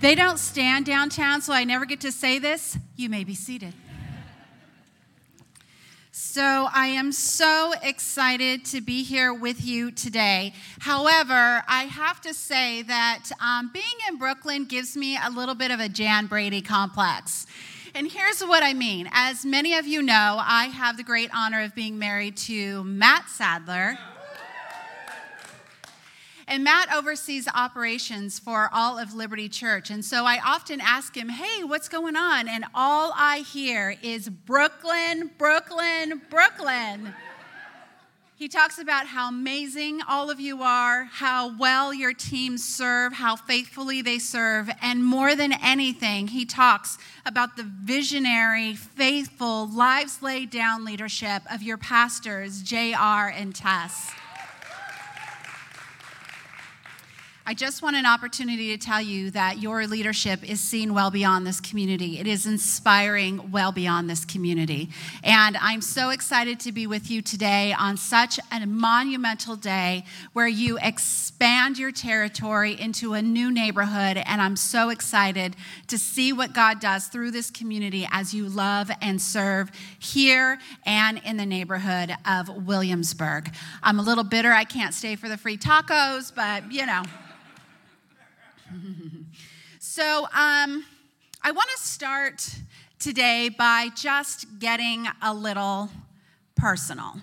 They don't stand downtown, so I never get to say this. You may be seated. So, I am so excited to be here with you today. However, I have to say that um, being in Brooklyn gives me a little bit of a Jan Brady complex. And here's what I mean. As many of you know, I have the great honor of being married to Matt Sadler. And Matt oversees operations for all of Liberty Church. And so I often ask him, hey, what's going on? And all I hear is Brooklyn, Brooklyn, Brooklyn. He talks about how amazing all of you are, how well your teams serve, how faithfully they serve, and more than anything, he talks about the visionary, faithful, lives laid down leadership of your pastors, JR and Tess. I just want an opportunity to tell you that your leadership is seen well beyond this community. It is inspiring well beyond this community. And I'm so excited to be with you today on such a monumental day where you expand your territory into a new neighborhood. And I'm so excited to see what God does through this community as you love and serve here and in the neighborhood of Williamsburg. I'm a little bitter I can't stay for the free tacos, but you know. so, um, I want to start today by just getting a little personal.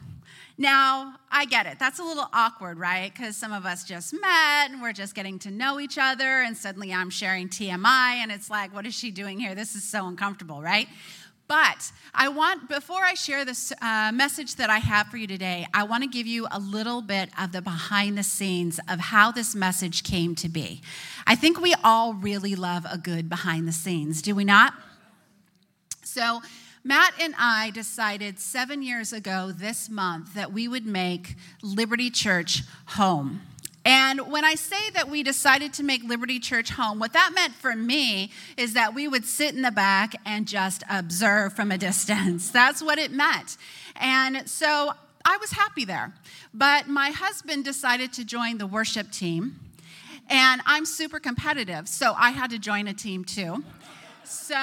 Now, I get it. That's a little awkward, right? Because some of us just met and we're just getting to know each other, and suddenly I'm sharing TMI, and it's like, what is she doing here? This is so uncomfortable, right? But I want, before I share this uh, message that I have for you today, I want to give you a little bit of the behind the scenes of how this message came to be. I think we all really love a good behind the scenes, do we not? So, Matt and I decided seven years ago this month that we would make Liberty Church home. And when I say that we decided to make Liberty Church home, what that meant for me is that we would sit in the back and just observe from a distance. That's what it meant. And so I was happy there. But my husband decided to join the worship team. And I'm super competitive, so I had to join a team too. So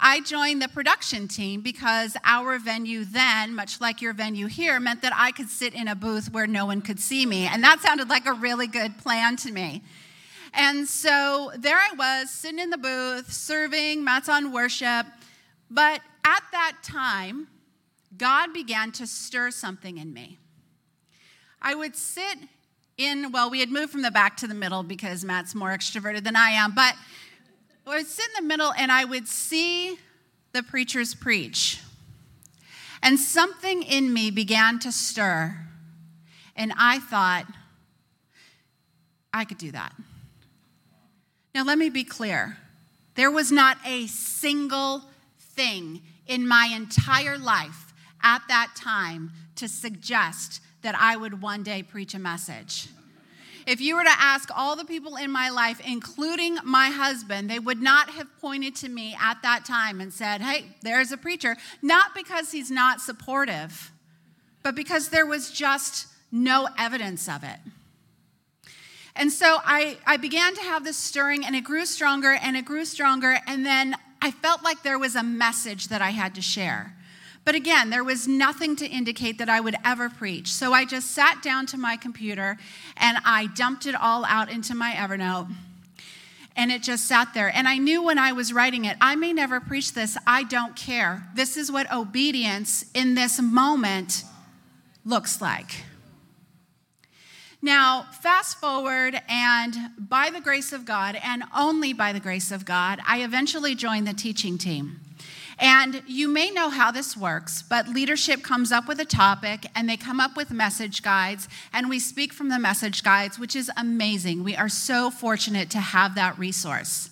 I joined the production team because our venue then, much like your venue here, meant that I could sit in a booth where no one could see me. And that sounded like a really good plan to me. And so there I was, sitting in the booth, serving, Matt's on worship. But at that time, God began to stir something in me. I would sit in, well, we had moved from the back to the middle because Matt's more extroverted than I am, but I would sit in the middle and I would see the preachers preach. And something in me began to stir. And I thought, I could do that. Now, let me be clear there was not a single thing in my entire life at that time to suggest that I would one day preach a message. If you were to ask all the people in my life, including my husband, they would not have pointed to me at that time and said, Hey, there's a preacher. Not because he's not supportive, but because there was just no evidence of it. And so I, I began to have this stirring, and it grew stronger and it grew stronger. And then I felt like there was a message that I had to share. But again, there was nothing to indicate that I would ever preach. So I just sat down to my computer and I dumped it all out into my Evernote. And it just sat there. And I knew when I was writing it, I may never preach this. I don't care. This is what obedience in this moment looks like. Now, fast forward, and by the grace of God, and only by the grace of God, I eventually joined the teaching team. And you may know how this works, but leadership comes up with a topic and they come up with message guides, and we speak from the message guides, which is amazing. We are so fortunate to have that resource.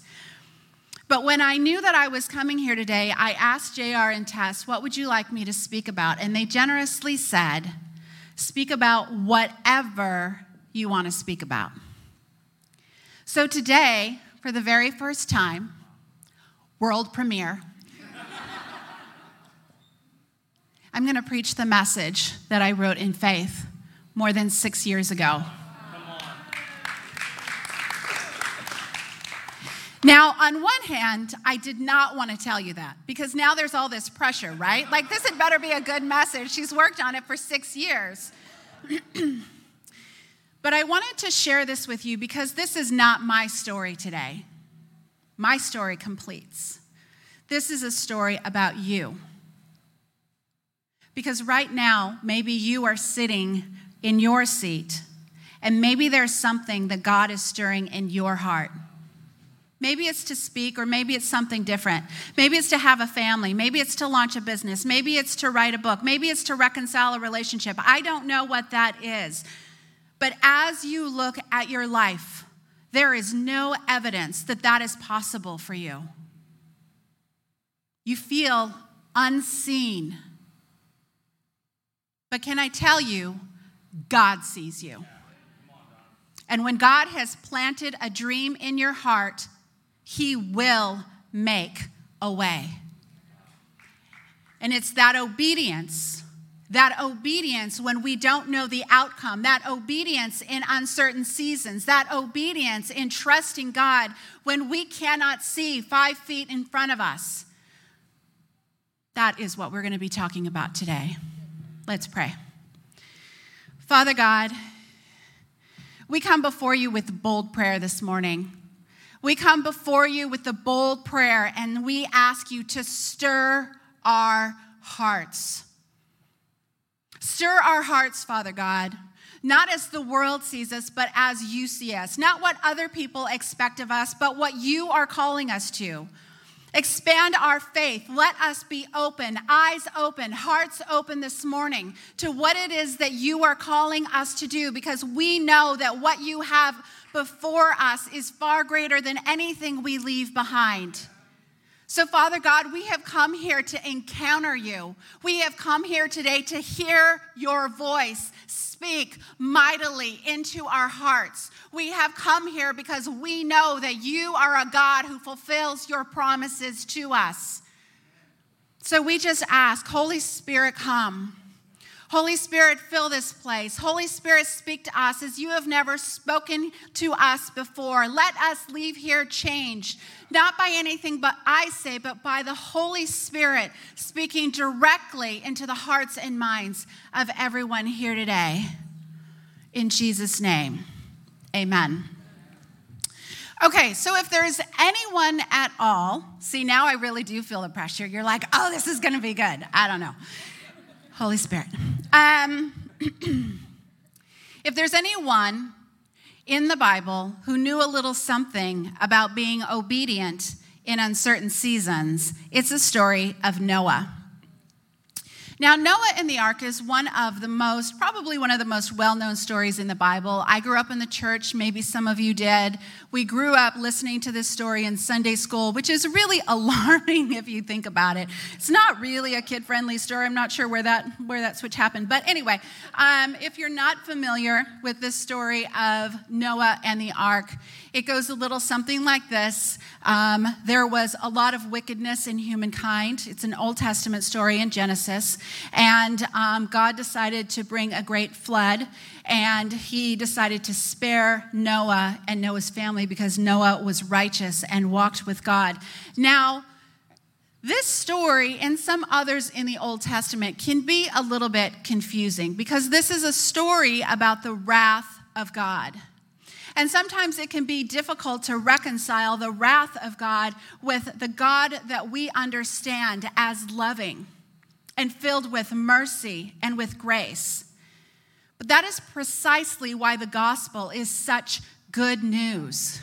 But when I knew that I was coming here today, I asked JR and Tess, what would you like me to speak about? And they generously said, speak about whatever you want to speak about. So today, for the very first time, world premiere, I'm going to preach the message that I wrote in faith more than six years ago. Now, on one hand, I did not want to tell you that because now there's all this pressure, right? Like, this had better be a good message. She's worked on it for six years. but I wanted to share this with you because this is not my story today. My story completes. This is a story about you. Because right now, maybe you are sitting in your seat, and maybe there's something that God is stirring in your heart. Maybe it's to speak, or maybe it's something different. Maybe it's to have a family. Maybe it's to launch a business. Maybe it's to write a book. Maybe it's to reconcile a relationship. I don't know what that is. But as you look at your life, there is no evidence that that is possible for you. You feel unseen. But can I tell you, God sees you. And when God has planted a dream in your heart, he will make a way. And it's that obedience, that obedience when we don't know the outcome, that obedience in uncertain seasons, that obedience in trusting God when we cannot see five feet in front of us. That is what we're going to be talking about today. Let's pray. Father God, we come before you with bold prayer this morning. We come before you with a bold prayer and we ask you to stir our hearts. Stir our hearts, Father God, not as the world sees us, but as you see us. Not what other people expect of us, but what you are calling us to. Expand our faith. Let us be open, eyes open, hearts open this morning to what it is that you are calling us to do because we know that what you have before us is far greater than anything we leave behind. So, Father God, we have come here to encounter you. We have come here today to hear your voice speak mightily into our hearts. We have come here because we know that you are a God who fulfills your promises to us. So we just ask, Holy Spirit, come. Holy Spirit, fill this place. Holy Spirit, speak to us as you have never spoken to us before. Let us leave here changed, not by anything but I say, but by the Holy Spirit speaking directly into the hearts and minds of everyone here today. In Jesus' name, amen. Okay, so if there's anyone at all, see, now I really do feel the pressure. You're like, oh, this is gonna be good. I don't know. Holy Spirit. Um, if there's anyone in the Bible who knew a little something about being obedient in uncertain seasons, it's a story of Noah. Now, Noah and the ark is one of the most, probably one of the most well known stories in the Bible. I grew up in the church, maybe some of you did. We grew up listening to this story in Sunday school, which is really alarming if you think about it. It's not really a kid friendly story. I'm not sure where that, where that switch happened. But anyway, um, if you're not familiar with this story of Noah and the ark, it goes a little something like this um, There was a lot of wickedness in humankind. It's an Old Testament story in Genesis. And um, God decided to bring a great flood. And he decided to spare Noah and Noah's family because Noah was righteous and walked with God. Now, this story and some others in the Old Testament can be a little bit confusing because this is a story about the wrath of God. And sometimes it can be difficult to reconcile the wrath of God with the God that we understand as loving and filled with mercy and with grace. But that is precisely why the gospel is such good news.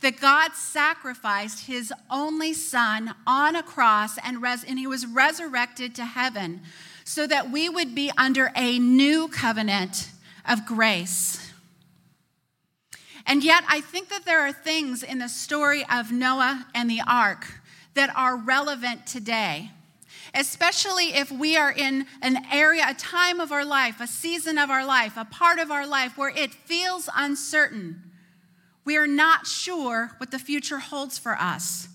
That God sacrificed his only son on a cross and, res- and he was resurrected to heaven so that we would be under a new covenant of grace. And yet, I think that there are things in the story of Noah and the ark that are relevant today, especially if we are in an area, a time of our life, a season of our life, a part of our life where it feels uncertain. We are not sure what the future holds for us.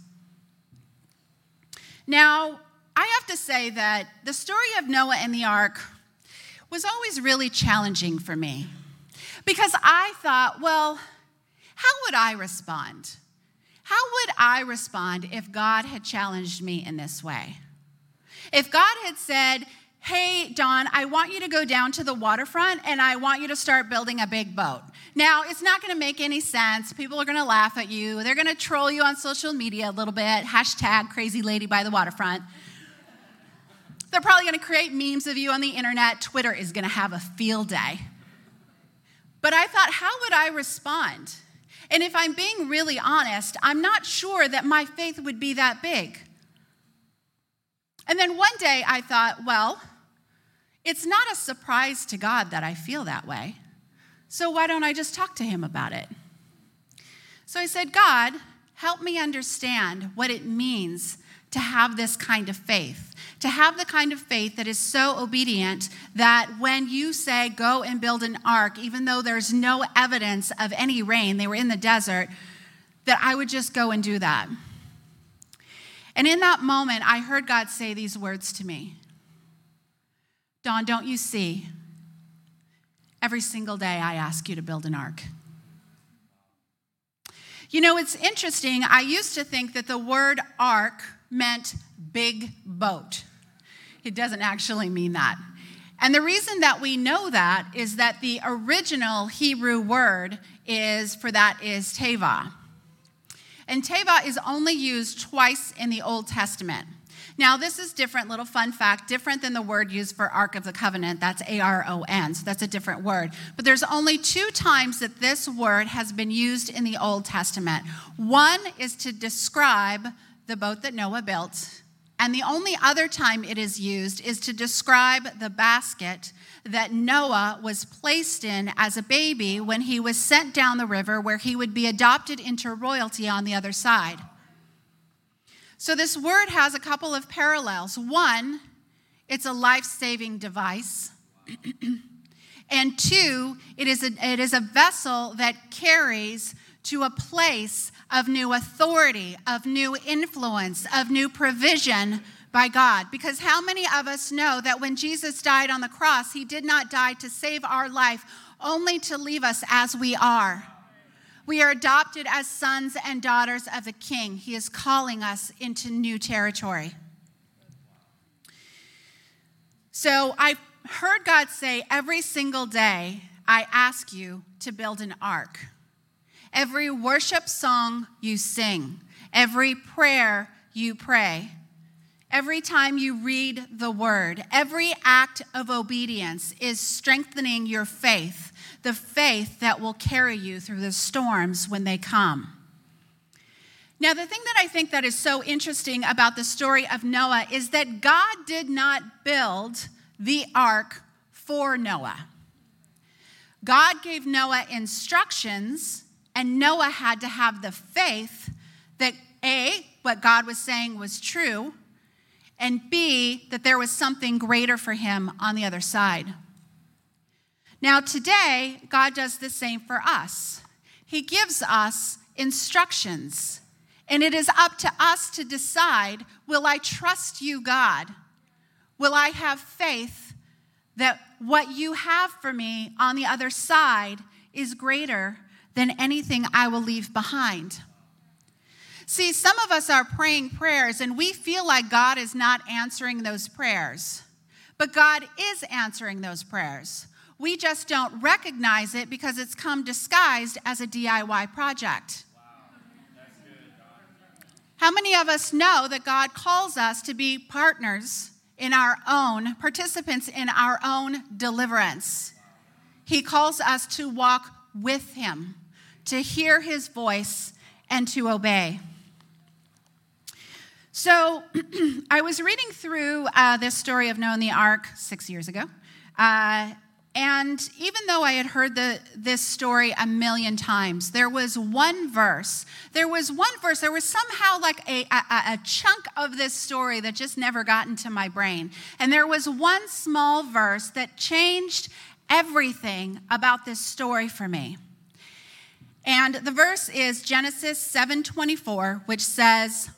Now, I have to say that the story of Noah and the ark was always really challenging for me because I thought, well, how would I respond? how would I respond if God had challenged me in this way? If God had said, Hey, Dawn, I want you to go down to the waterfront and I want you to start building a big boat. Now, it's not going to make any sense. People are going to laugh at you. They're going to troll you on social media a little bit. Hashtag crazy lady by the waterfront. They're probably going to create memes of you on the internet. Twitter is going to have a field day. But I thought, how would I respond? And if I'm being really honest, I'm not sure that my faith would be that big. And then one day I thought, well, it's not a surprise to God that I feel that way. So why don't I just talk to him about it? So I said, God, help me understand what it means to have this kind of faith, to have the kind of faith that is so obedient that when you say, go and build an ark, even though there's no evidence of any rain, they were in the desert, that I would just go and do that. And in that moment, I heard God say these words to me Dawn, don't you see? Every single day I ask you to build an ark. You know, it's interesting. I used to think that the word ark meant big boat. It doesn't actually mean that. And the reason that we know that is that the original Hebrew word is for that is teva. And teva is only used twice in the Old Testament. Now, this is different, little fun fact, different than the word used for Ark of the Covenant. That's A R O N, so that's a different word. But there's only two times that this word has been used in the Old Testament. One is to describe the boat that Noah built, and the only other time it is used is to describe the basket that Noah was placed in as a baby when he was sent down the river, where he would be adopted into royalty on the other side. So, this word has a couple of parallels. One, it's a life saving device. and two, it is, a, it is a vessel that carries to a place of new authority, of new influence, of new provision by God. Because how many of us know that when Jesus died on the cross, he did not die to save our life, only to leave us as we are? We are adopted as sons and daughters of the King. He is calling us into new territory. So I heard God say every single day, I ask you to build an ark. Every worship song you sing, every prayer you pray, every time you read the word, every act of obedience is strengthening your faith the faith that will carry you through the storms when they come. Now, the thing that I think that is so interesting about the story of Noah is that God did not build the ark for Noah. God gave Noah instructions, and Noah had to have the faith that A, what God was saying was true, and B, that there was something greater for him on the other side. Now, today, God does the same for us. He gives us instructions, and it is up to us to decide will I trust you, God? Will I have faith that what you have for me on the other side is greater than anything I will leave behind? See, some of us are praying prayers and we feel like God is not answering those prayers, but God is answering those prayers. We just don't recognize it because it's come disguised as a DIY project. How many of us know that God calls us to be partners in our own, participants in our own deliverance? He calls us to walk with Him, to hear His voice, and to obey. So, I was reading through uh, this story of Noah and the Ark six years ago. Uh, and even though I had heard the, this story a million times, there was one verse. There was one verse. There was somehow like a, a, a, chunk of this story that just never got into my brain. And there was one small verse that changed everything about this story for me. And the verse is Genesis 7:24, which says,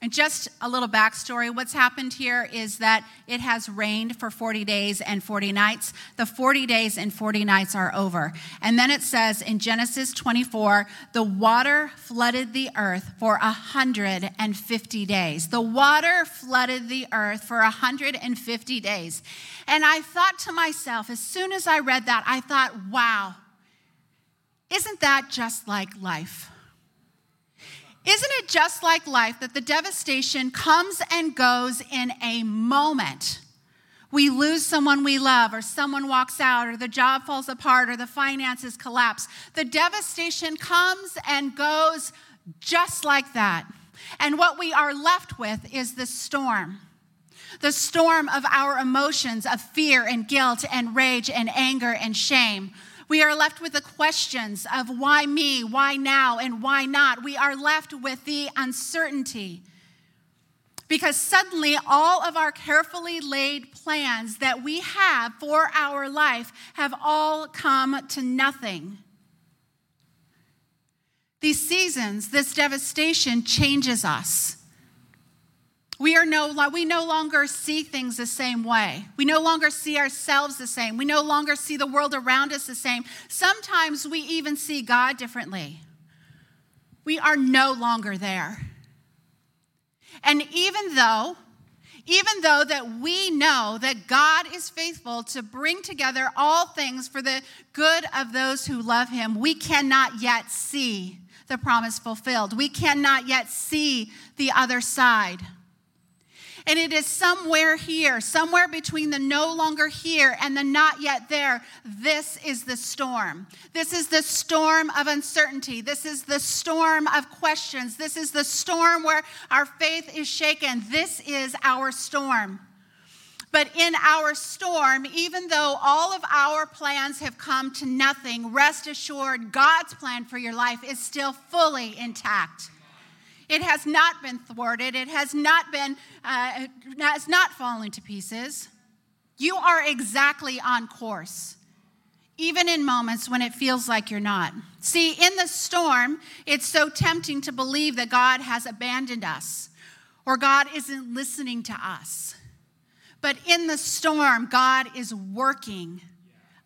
And just a little backstory what's happened here is that it has rained for 40 days and 40 nights. The 40 days and 40 nights are over. And then it says in Genesis 24 the water flooded the earth for 150 days. The water flooded the earth for 150 days. And I thought to myself, as soon as I read that, I thought, wow, isn't that just like life? Isn't it just like life that the devastation comes and goes in a moment? We lose someone we love, or someone walks out, or the job falls apart, or the finances collapse. The devastation comes and goes just like that. And what we are left with is the storm the storm of our emotions of fear and guilt and rage and anger and shame. We are left with the questions of why me, why now, and why not. We are left with the uncertainty. Because suddenly, all of our carefully laid plans that we have for our life have all come to nothing. These seasons, this devastation changes us. We, are no, we no longer see things the same way. We no longer see ourselves the same. We no longer see the world around us the same. Sometimes we even see God differently. We are no longer there. And even though, even though that we know that God is faithful to bring together all things for the good of those who love him, we cannot yet see the promise fulfilled. We cannot yet see the other side. And it is somewhere here, somewhere between the no longer here and the not yet there. This is the storm. This is the storm of uncertainty. This is the storm of questions. This is the storm where our faith is shaken. This is our storm. But in our storm, even though all of our plans have come to nothing, rest assured God's plan for your life is still fully intact. It has not been thwarted. It has not been, uh, has not fallen to pieces. You are exactly on course, even in moments when it feels like you're not. See, in the storm, it's so tempting to believe that God has abandoned us or God isn't listening to us. But in the storm, God is working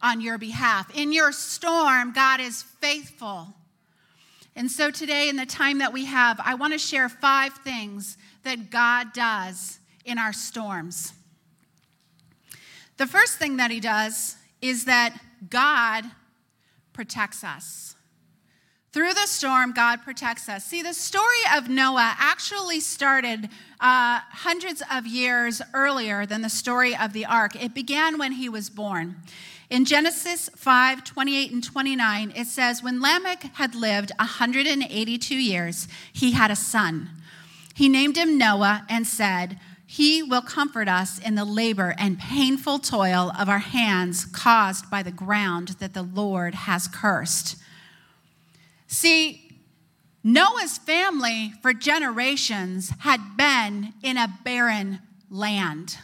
on your behalf. In your storm, God is faithful. And so today, in the time that we have, I want to share five things that God does in our storms. The first thing that He does is that God protects us. Through the storm, God protects us. See, the story of Noah actually started uh, hundreds of years earlier than the story of the ark. It began when he was born. In Genesis 5 28 and 29, it says, When Lamech had lived 182 years, he had a son. He named him Noah and said, He will comfort us in the labor and painful toil of our hands caused by the ground that the Lord has cursed. See, Noah's family for generations had been in a barren land.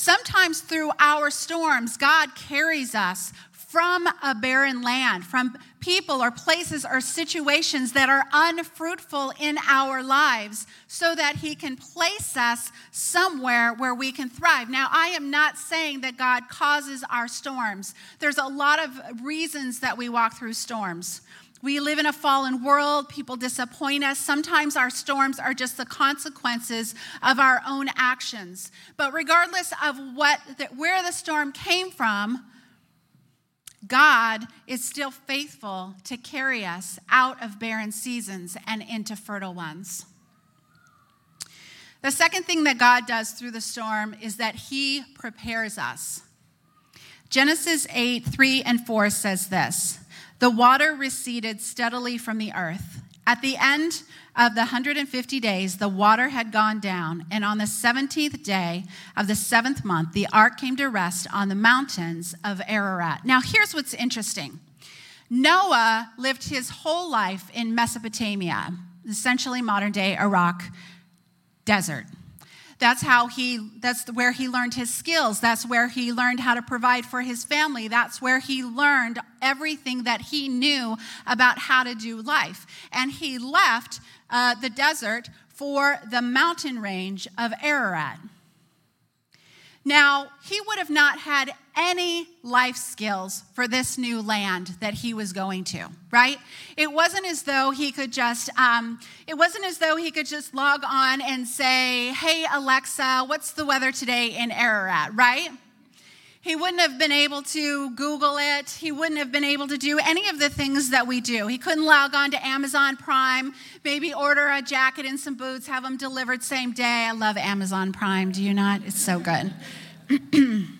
Sometimes through our storms, God carries us from a barren land, from people or places or situations that are unfruitful in our lives, so that He can place us somewhere where we can thrive. Now, I am not saying that God causes our storms, there's a lot of reasons that we walk through storms. We live in a fallen world. People disappoint us. Sometimes our storms are just the consequences of our own actions. But regardless of what, where the storm came from, God is still faithful to carry us out of barren seasons and into fertile ones. The second thing that God does through the storm is that He prepares us. Genesis 8, 3 and 4 says this the water receded steadily from the earth. At the end of the 150 days, the water had gone down, and on the 17th day of the seventh month, the ark came to rest on the mountains of Ararat. Now, here's what's interesting Noah lived his whole life in Mesopotamia, essentially modern day Iraq desert. That's how he that's where he learned his skills. That's where he learned how to provide for his family. That's where he learned everything that he knew about how to do life. And he left uh, the desert for the mountain range of Ararat. Now, he would have not had any life skills for this new land that he was going to, right? It wasn't as though he could just, um, it wasn't as though he could just log on and say, hey, Alexa, what's the weather today in Ararat, right? He wouldn't have been able to Google it. He wouldn't have been able to do any of the things that we do. He couldn't log on to Amazon Prime, maybe order a jacket and some boots, have them delivered same day. I love Amazon Prime. Do you not? It's so good.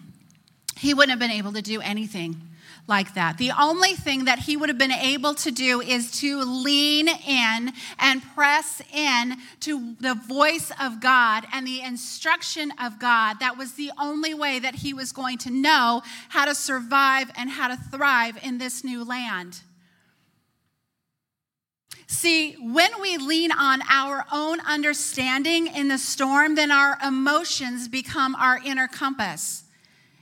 he wouldn't have been able to do anything like that. The only thing that he would have been able to do is to lean in and press in to the voice of God and the instruction of God. That was the only way that he was going to know how to survive and how to thrive in this new land. See, when we lean on our own understanding in the storm, then our emotions become our inner compass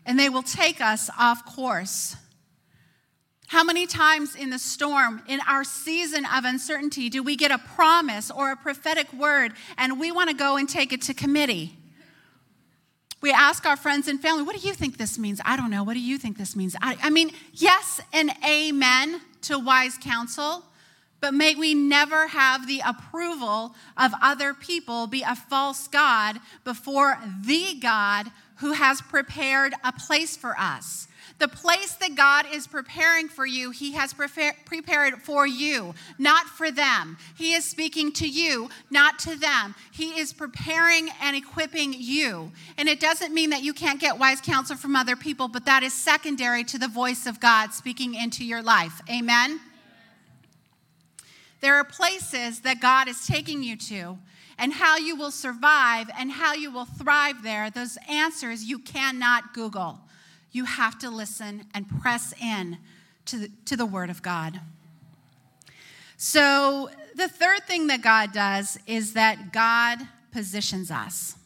and they will take us off course. How many times in the storm, in our season of uncertainty, do we get a promise or a prophetic word and we want to go and take it to committee? We ask our friends and family, What do you think this means? I don't know. What do you think this means? I, I mean, yes and amen to wise counsel, but may we never have the approval of other people be a false God before the God who has prepared a place for us. The place that God is preparing for you, He has prepared for you, not for them. He is speaking to you, not to them. He is preparing and equipping you. And it doesn't mean that you can't get wise counsel from other people, but that is secondary to the voice of God speaking into your life. Amen? There are places that God is taking you to and how you will survive and how you will thrive there, those answers you cannot Google you have to listen and press in to the, to the Word of God. So, the third thing that God does is that God positions us.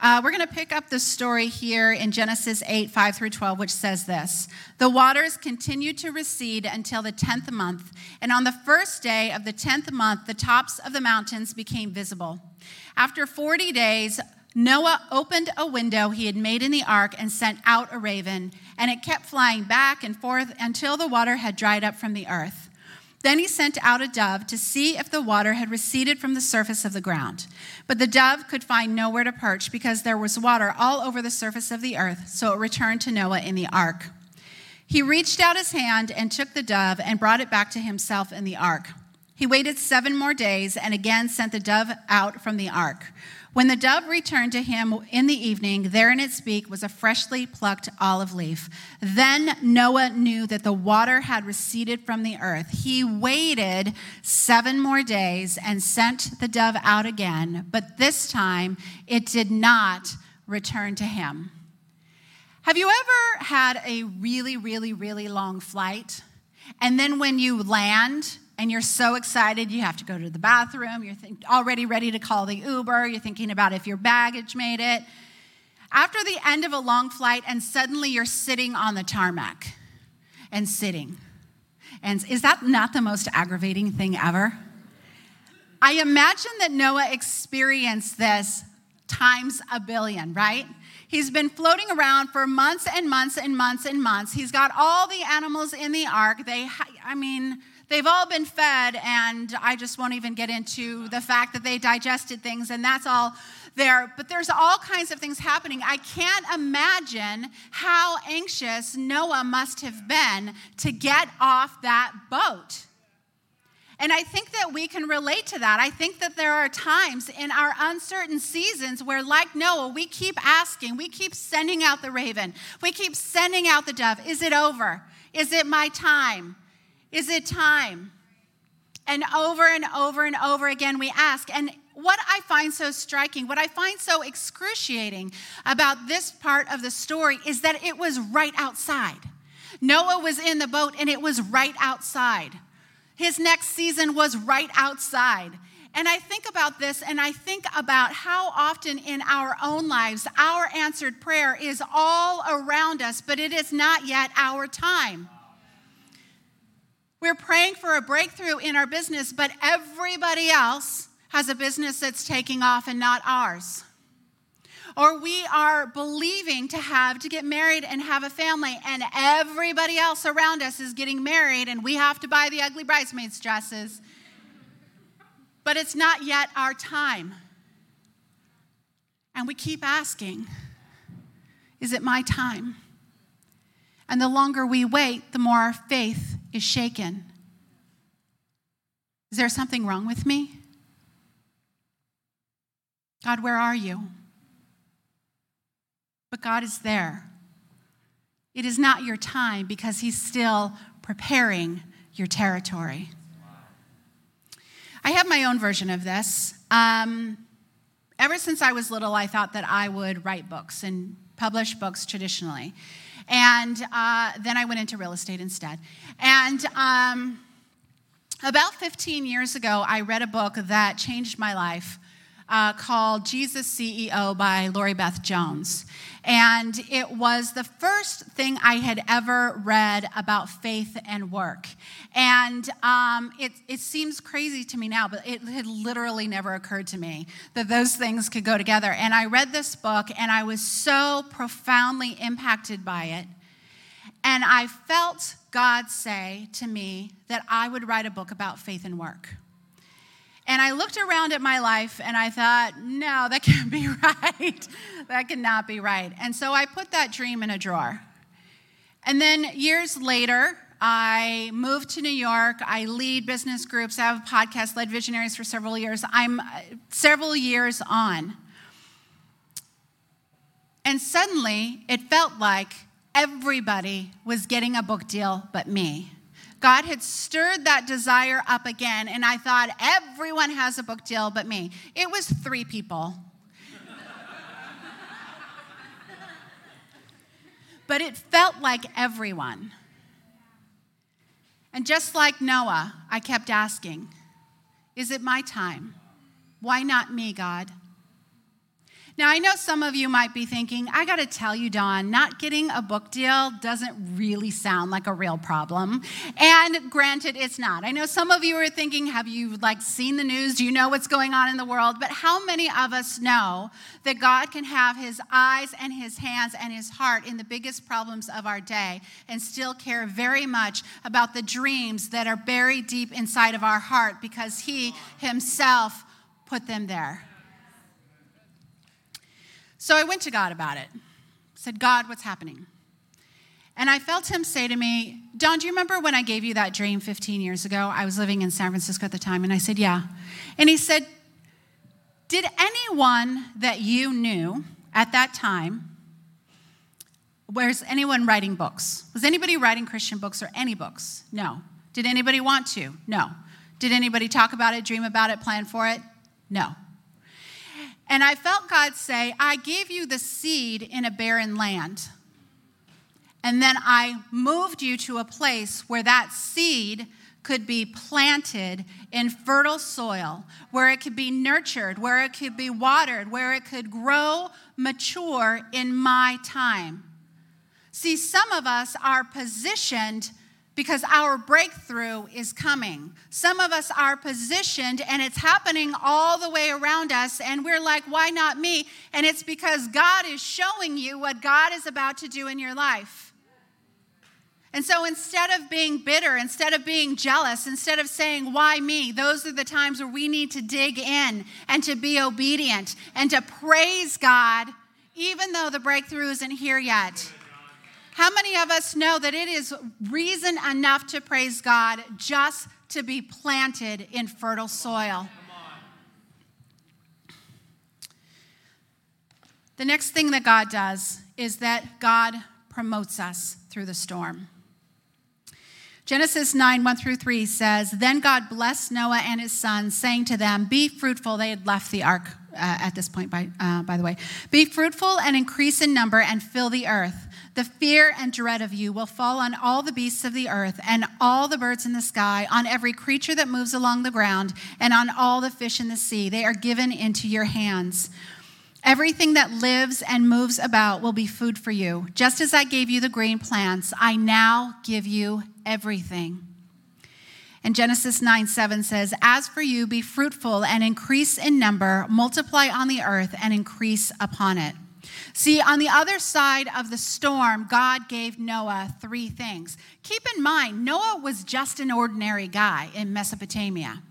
Uh, we're going to pick up the story here in Genesis 8, 5 through 12, which says this The waters continued to recede until the 10th month, and on the first day of the 10th month, the tops of the mountains became visible. After 40 days, Noah opened a window he had made in the ark and sent out a raven, and it kept flying back and forth until the water had dried up from the earth. Then he sent out a dove to see if the water had receded from the surface of the ground. But the dove could find nowhere to perch because there was water all over the surface of the earth, so it returned to Noah in the ark. He reached out his hand and took the dove and brought it back to himself in the ark. He waited seven more days and again sent the dove out from the ark. When the dove returned to him in the evening, there in its beak was a freshly plucked olive leaf. Then Noah knew that the water had receded from the earth. He waited seven more days and sent the dove out again, but this time it did not return to him. Have you ever had a really, really, really long flight? And then when you land, and you're so excited you have to go to the bathroom. You're already ready to call the uber. You're thinking about if your baggage made it. After the end of a long flight and suddenly you're sitting on the tarmac and sitting. And is that not the most aggravating thing ever? I imagine that noah experienced this times a billion right? He's been floating around for months and months and months and months. He's got all the animals in the ark. They, I mean, They've all been fed, and I just won't even get into the fact that they digested things, and that's all there. But there's all kinds of things happening. I can't imagine how anxious Noah must have been to get off that boat. And I think that we can relate to that. I think that there are times in our uncertain seasons where, like Noah, we keep asking, we keep sending out the raven, we keep sending out the dove. Is it over? Is it my time? Is it time? And over and over and over again, we ask. And what I find so striking, what I find so excruciating about this part of the story is that it was right outside. Noah was in the boat and it was right outside. His next season was right outside. And I think about this and I think about how often in our own lives our answered prayer is all around us, but it is not yet our time. We're praying for a breakthrough in our business, but everybody else has a business that's taking off and not ours. Or we are believing to have to get married and have a family, and everybody else around us is getting married, and we have to buy the ugly bridesmaids' dresses. But it's not yet our time. And we keep asking, Is it my time? And the longer we wait, the more our faith is shaken. Is there something wrong with me? God, where are you? But God is there. It is not your time because He's still preparing your territory. I have my own version of this. Um, ever since I was little, I thought that I would write books and publish books traditionally. And uh, then I went into real estate instead. And um, about 15 years ago, I read a book that changed my life uh, called Jesus CEO by Laurie Beth Jones. And it was the first thing I had ever read about faith and work. And um, it, it seems crazy to me now, but it had literally never occurred to me that those things could go together. And I read this book and I was so profoundly impacted by it. And I felt God say to me that I would write a book about faith and work. And I looked around at my life and I thought, no, that can't be right. that cannot be right. And so I put that dream in a drawer. And then years later, I moved to New York. I lead business groups. I have a podcast, led visionaries for several years. I'm uh, several years on. And suddenly, it felt like everybody was getting a book deal but me. God had stirred that desire up again, and I thought, everyone has a book deal but me. It was three people. but it felt like everyone. And just like Noah, I kept asking, Is it my time? Why not me, God? Now, I know some of you might be thinking, I got to tell you, Dawn, not getting a book deal doesn't really sound like a real problem. And granted, it's not. I know some of you are thinking, have you like seen the news? Do you know what's going on in the world? But how many of us know that God can have his eyes and his hands and his heart in the biggest problems of our day and still care very much about the dreams that are buried deep inside of our heart because he himself put them there? So I went to God about it. said, God, what's happening? And I felt him say to me, Dawn, do you remember when I gave you that dream 15 years ago? I was living in San Francisco at the time. And I said, Yeah. And he said, Did anyone that you knew at that time, where's anyone writing books? Was anybody writing Christian books or any books? No. Did anybody want to? No. Did anybody talk about it, dream about it, plan for it? No. And I felt God say, I gave you the seed in a barren land. And then I moved you to a place where that seed could be planted in fertile soil, where it could be nurtured, where it could be watered, where it could grow mature in my time. See, some of us are positioned because our breakthrough is coming. Some of us are positioned and it's happening all the way around us, and we're like, why not me? And it's because God is showing you what God is about to do in your life. And so instead of being bitter, instead of being jealous, instead of saying, Why me? Those are the times where we need to dig in and to be obedient and to praise God, even though the breakthrough isn't here yet. How many of us know that it is reason enough to praise God just to be planted in fertile soil? The next thing that God does is that God promotes us through the storm. Genesis 9, 1 through 3 says, Then God blessed Noah and his sons, saying to them, Be fruitful. They had left the ark uh, at this point, by, uh, by the way. Be fruitful and increase in number and fill the earth. The fear and dread of you will fall on all the beasts of the earth and all the birds in the sky, on every creature that moves along the ground, and on all the fish in the sea. They are given into your hands. Everything that lives and moves about will be food for you. Just as I gave you the green plants, I now give you everything. And Genesis 9 7 says, As for you, be fruitful and increase in number, multiply on the earth and increase upon it. See, on the other side of the storm, God gave Noah three things. Keep in mind, Noah was just an ordinary guy in Mesopotamia.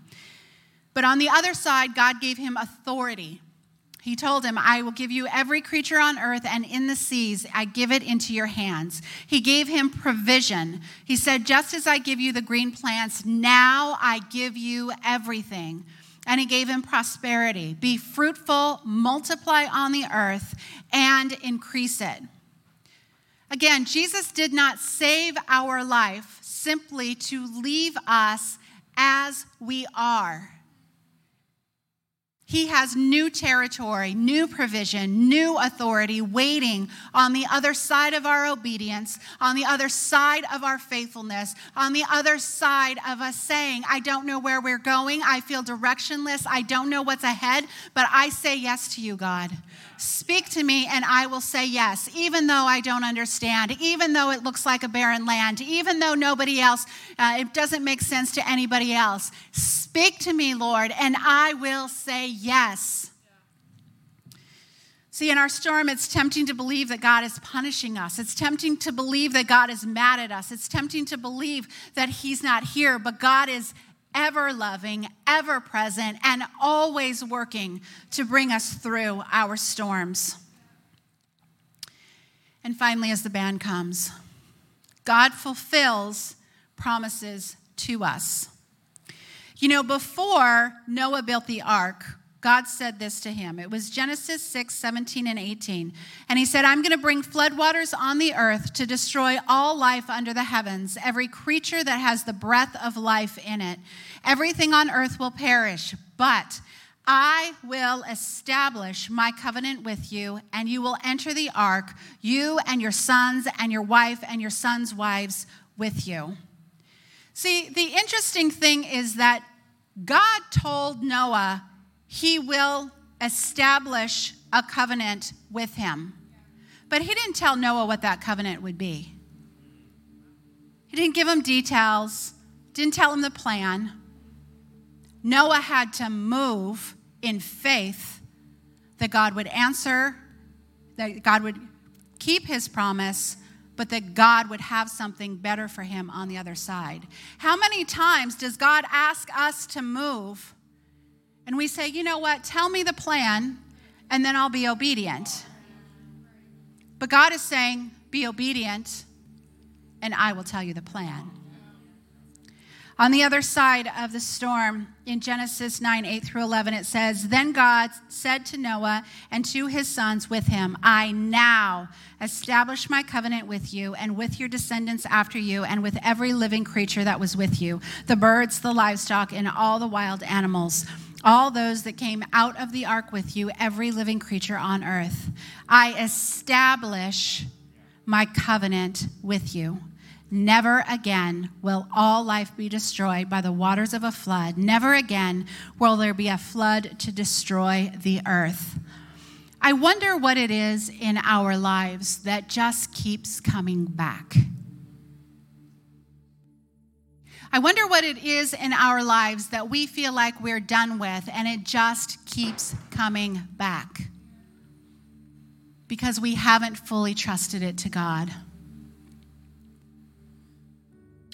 But on the other side, God gave him authority. He told him, I will give you every creature on earth and in the seas, I give it into your hands. He gave him provision. He said, Just as I give you the green plants, now I give you everything. And he gave him prosperity. Be fruitful, multiply on the earth, and increase it. Again, Jesus did not save our life simply to leave us as we are. He has new territory, new provision, new authority waiting on the other side of our obedience, on the other side of our faithfulness, on the other side of us saying, I don't know where we're going. I feel directionless. I don't know what's ahead, but I say yes to you, God. Speak to me, and I will say yes, even though I don't understand, even though it looks like a barren land, even though nobody else, uh, it doesn't make sense to anybody else. Speak to me, Lord, and I will say yes. See, in our storm, it's tempting to believe that God is punishing us. It's tempting to believe that God is mad at us. It's tempting to believe that He's not here, but God is ever loving, ever present, and always working to bring us through our storms. And finally, as the band comes, God fulfills promises to us. You know, before Noah built the ark, God said this to him. It was Genesis 6, 17, and 18. And he said, I'm going to bring floodwaters on the earth to destroy all life under the heavens, every creature that has the breath of life in it. Everything on earth will perish, but I will establish my covenant with you, and you will enter the ark, you and your sons, and your wife, and your sons' wives with you. See, the interesting thing is that God told Noah, he will establish a covenant with him. But he didn't tell Noah what that covenant would be. He didn't give him details, didn't tell him the plan. Noah had to move in faith that God would answer, that God would keep his promise, but that God would have something better for him on the other side. How many times does God ask us to move? And we say, you know what, tell me the plan, and then I'll be obedient. But God is saying, be obedient, and I will tell you the plan. On the other side of the storm, in Genesis 9 8 through 11, it says, Then God said to Noah and to his sons with him, I now establish my covenant with you and with your descendants after you and with every living creature that was with you, the birds, the livestock, and all the wild animals all those that came out of the ark with you, every living creature on earth. I establish my covenant with you. Never again will all life be destroyed by the waters of a flood. Never again will there be a flood to destroy the earth. I wonder what it is in our lives that just keeps coming back. I wonder what it is in our lives that we feel like we're done with and it just keeps coming back because we haven't fully trusted it to God.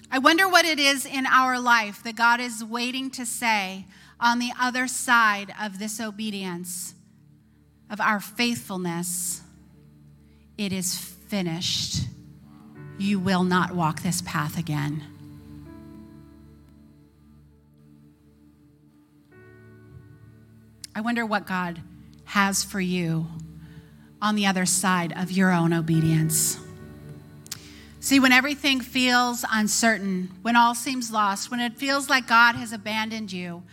I wonder what it is in our life that God is waiting to say on the other side of this obedience, of our faithfulness. It is finished. You will not walk this path again. I wonder what God has for you on the other side of your own obedience. See, when everything feels uncertain, when all seems lost, when it feels like God has abandoned you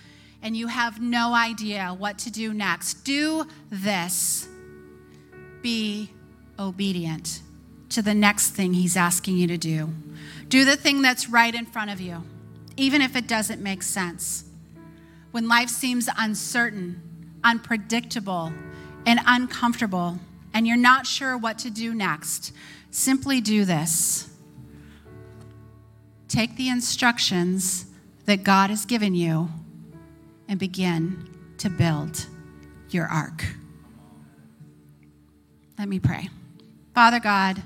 and you have no idea what to do next, do this be obedient to the next thing He's asking you to do. Do the thing that's right in front of you, even if it doesn't make sense. When life seems uncertain, unpredictable and uncomfortable, and you're not sure what to do next, simply do this. Take the instructions that God has given you and begin to build your ark. Let me pray. Father God,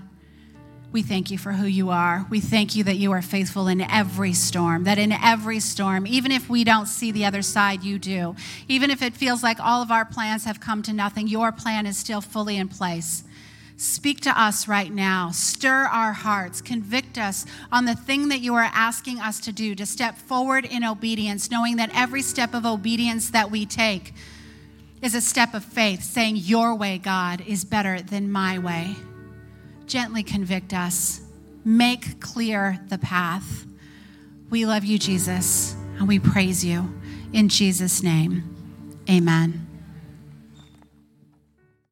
we thank you for who you are. We thank you that you are faithful in every storm, that in every storm, even if we don't see the other side, you do. Even if it feels like all of our plans have come to nothing, your plan is still fully in place. Speak to us right now. Stir our hearts. Convict us on the thing that you are asking us to do, to step forward in obedience, knowing that every step of obedience that we take is a step of faith, saying, Your way, God, is better than my way gently convict us, make clear the path. We love you, Jesus, and we praise you. In Jesus' name, amen.